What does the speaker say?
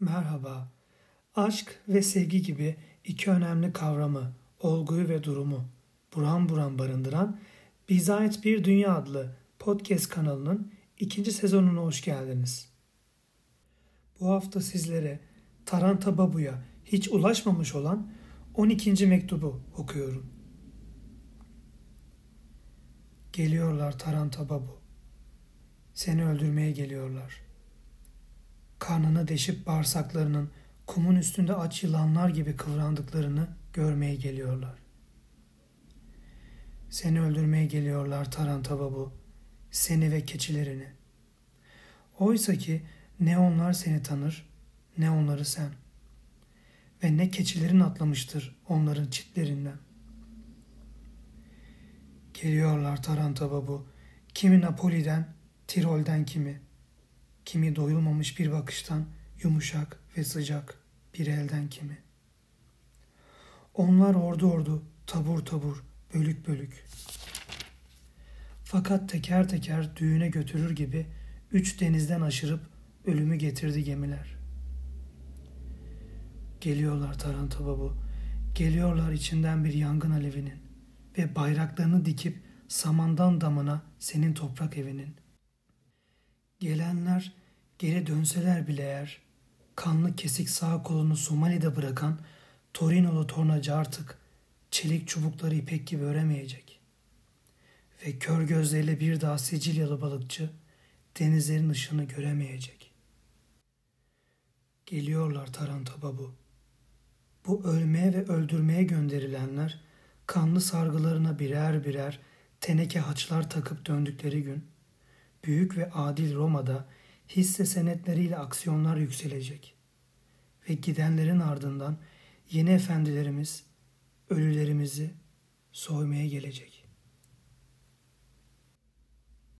Merhaba. Aşk ve sevgi gibi iki önemli kavramı, olguyu ve durumu buram buram barındıran Bize Ait Bir Dünya adlı podcast kanalının ikinci sezonuna hoş geldiniz. Bu hafta sizlere Taranta Babu'ya hiç ulaşmamış olan 12. mektubu okuyorum. Geliyorlar Taranta Babu. Seni öldürmeye geliyorlar.'' Karnını deşip bağırsaklarının kumun üstünde aç yılanlar gibi kıvrandıklarını görmeye geliyorlar. Seni öldürmeye geliyorlar Tarantaba bu, seni ve keçilerini. Oysa ki ne onlar seni tanır, ne onları sen. Ve ne keçilerin atlamıştır onların çitlerinden. Geliyorlar Tarantaba bu, kimi Napoli'den, Tirol'den kimi.'' Kimi doyulmamış bir bakıştan yumuşak ve sıcak bir elden kimi. Onlar ordu ordu, tabur tabur, bölük bölük. Fakat teker teker düğüne götürür gibi üç denizden aşırıp ölümü getirdi gemiler. Geliyorlar Taranta Babu, geliyorlar içinden bir yangın alevinin ve bayraklarını dikip samandan damına senin toprak evinin. Gelenler geri dönseler bile eğer kanlı kesik sağ kolunu Somali'de bırakan Torinolu tornacı artık çelik çubukları ipek gibi öremeyecek. Ve kör gözleriyle bir daha Sicilyalı balıkçı denizlerin ışığını göremeyecek. Geliyorlar Taranta Babu. Bu ölmeye ve öldürmeye gönderilenler kanlı sargılarına birer birer teneke haçlar takıp döndükleri gün büyük ve adil Roma'da hisse senetleriyle aksiyonlar yükselecek. Ve gidenlerin ardından yeni efendilerimiz ölülerimizi soymaya gelecek.